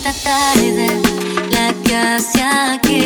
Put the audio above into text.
bonita tarde, la que hace aquí.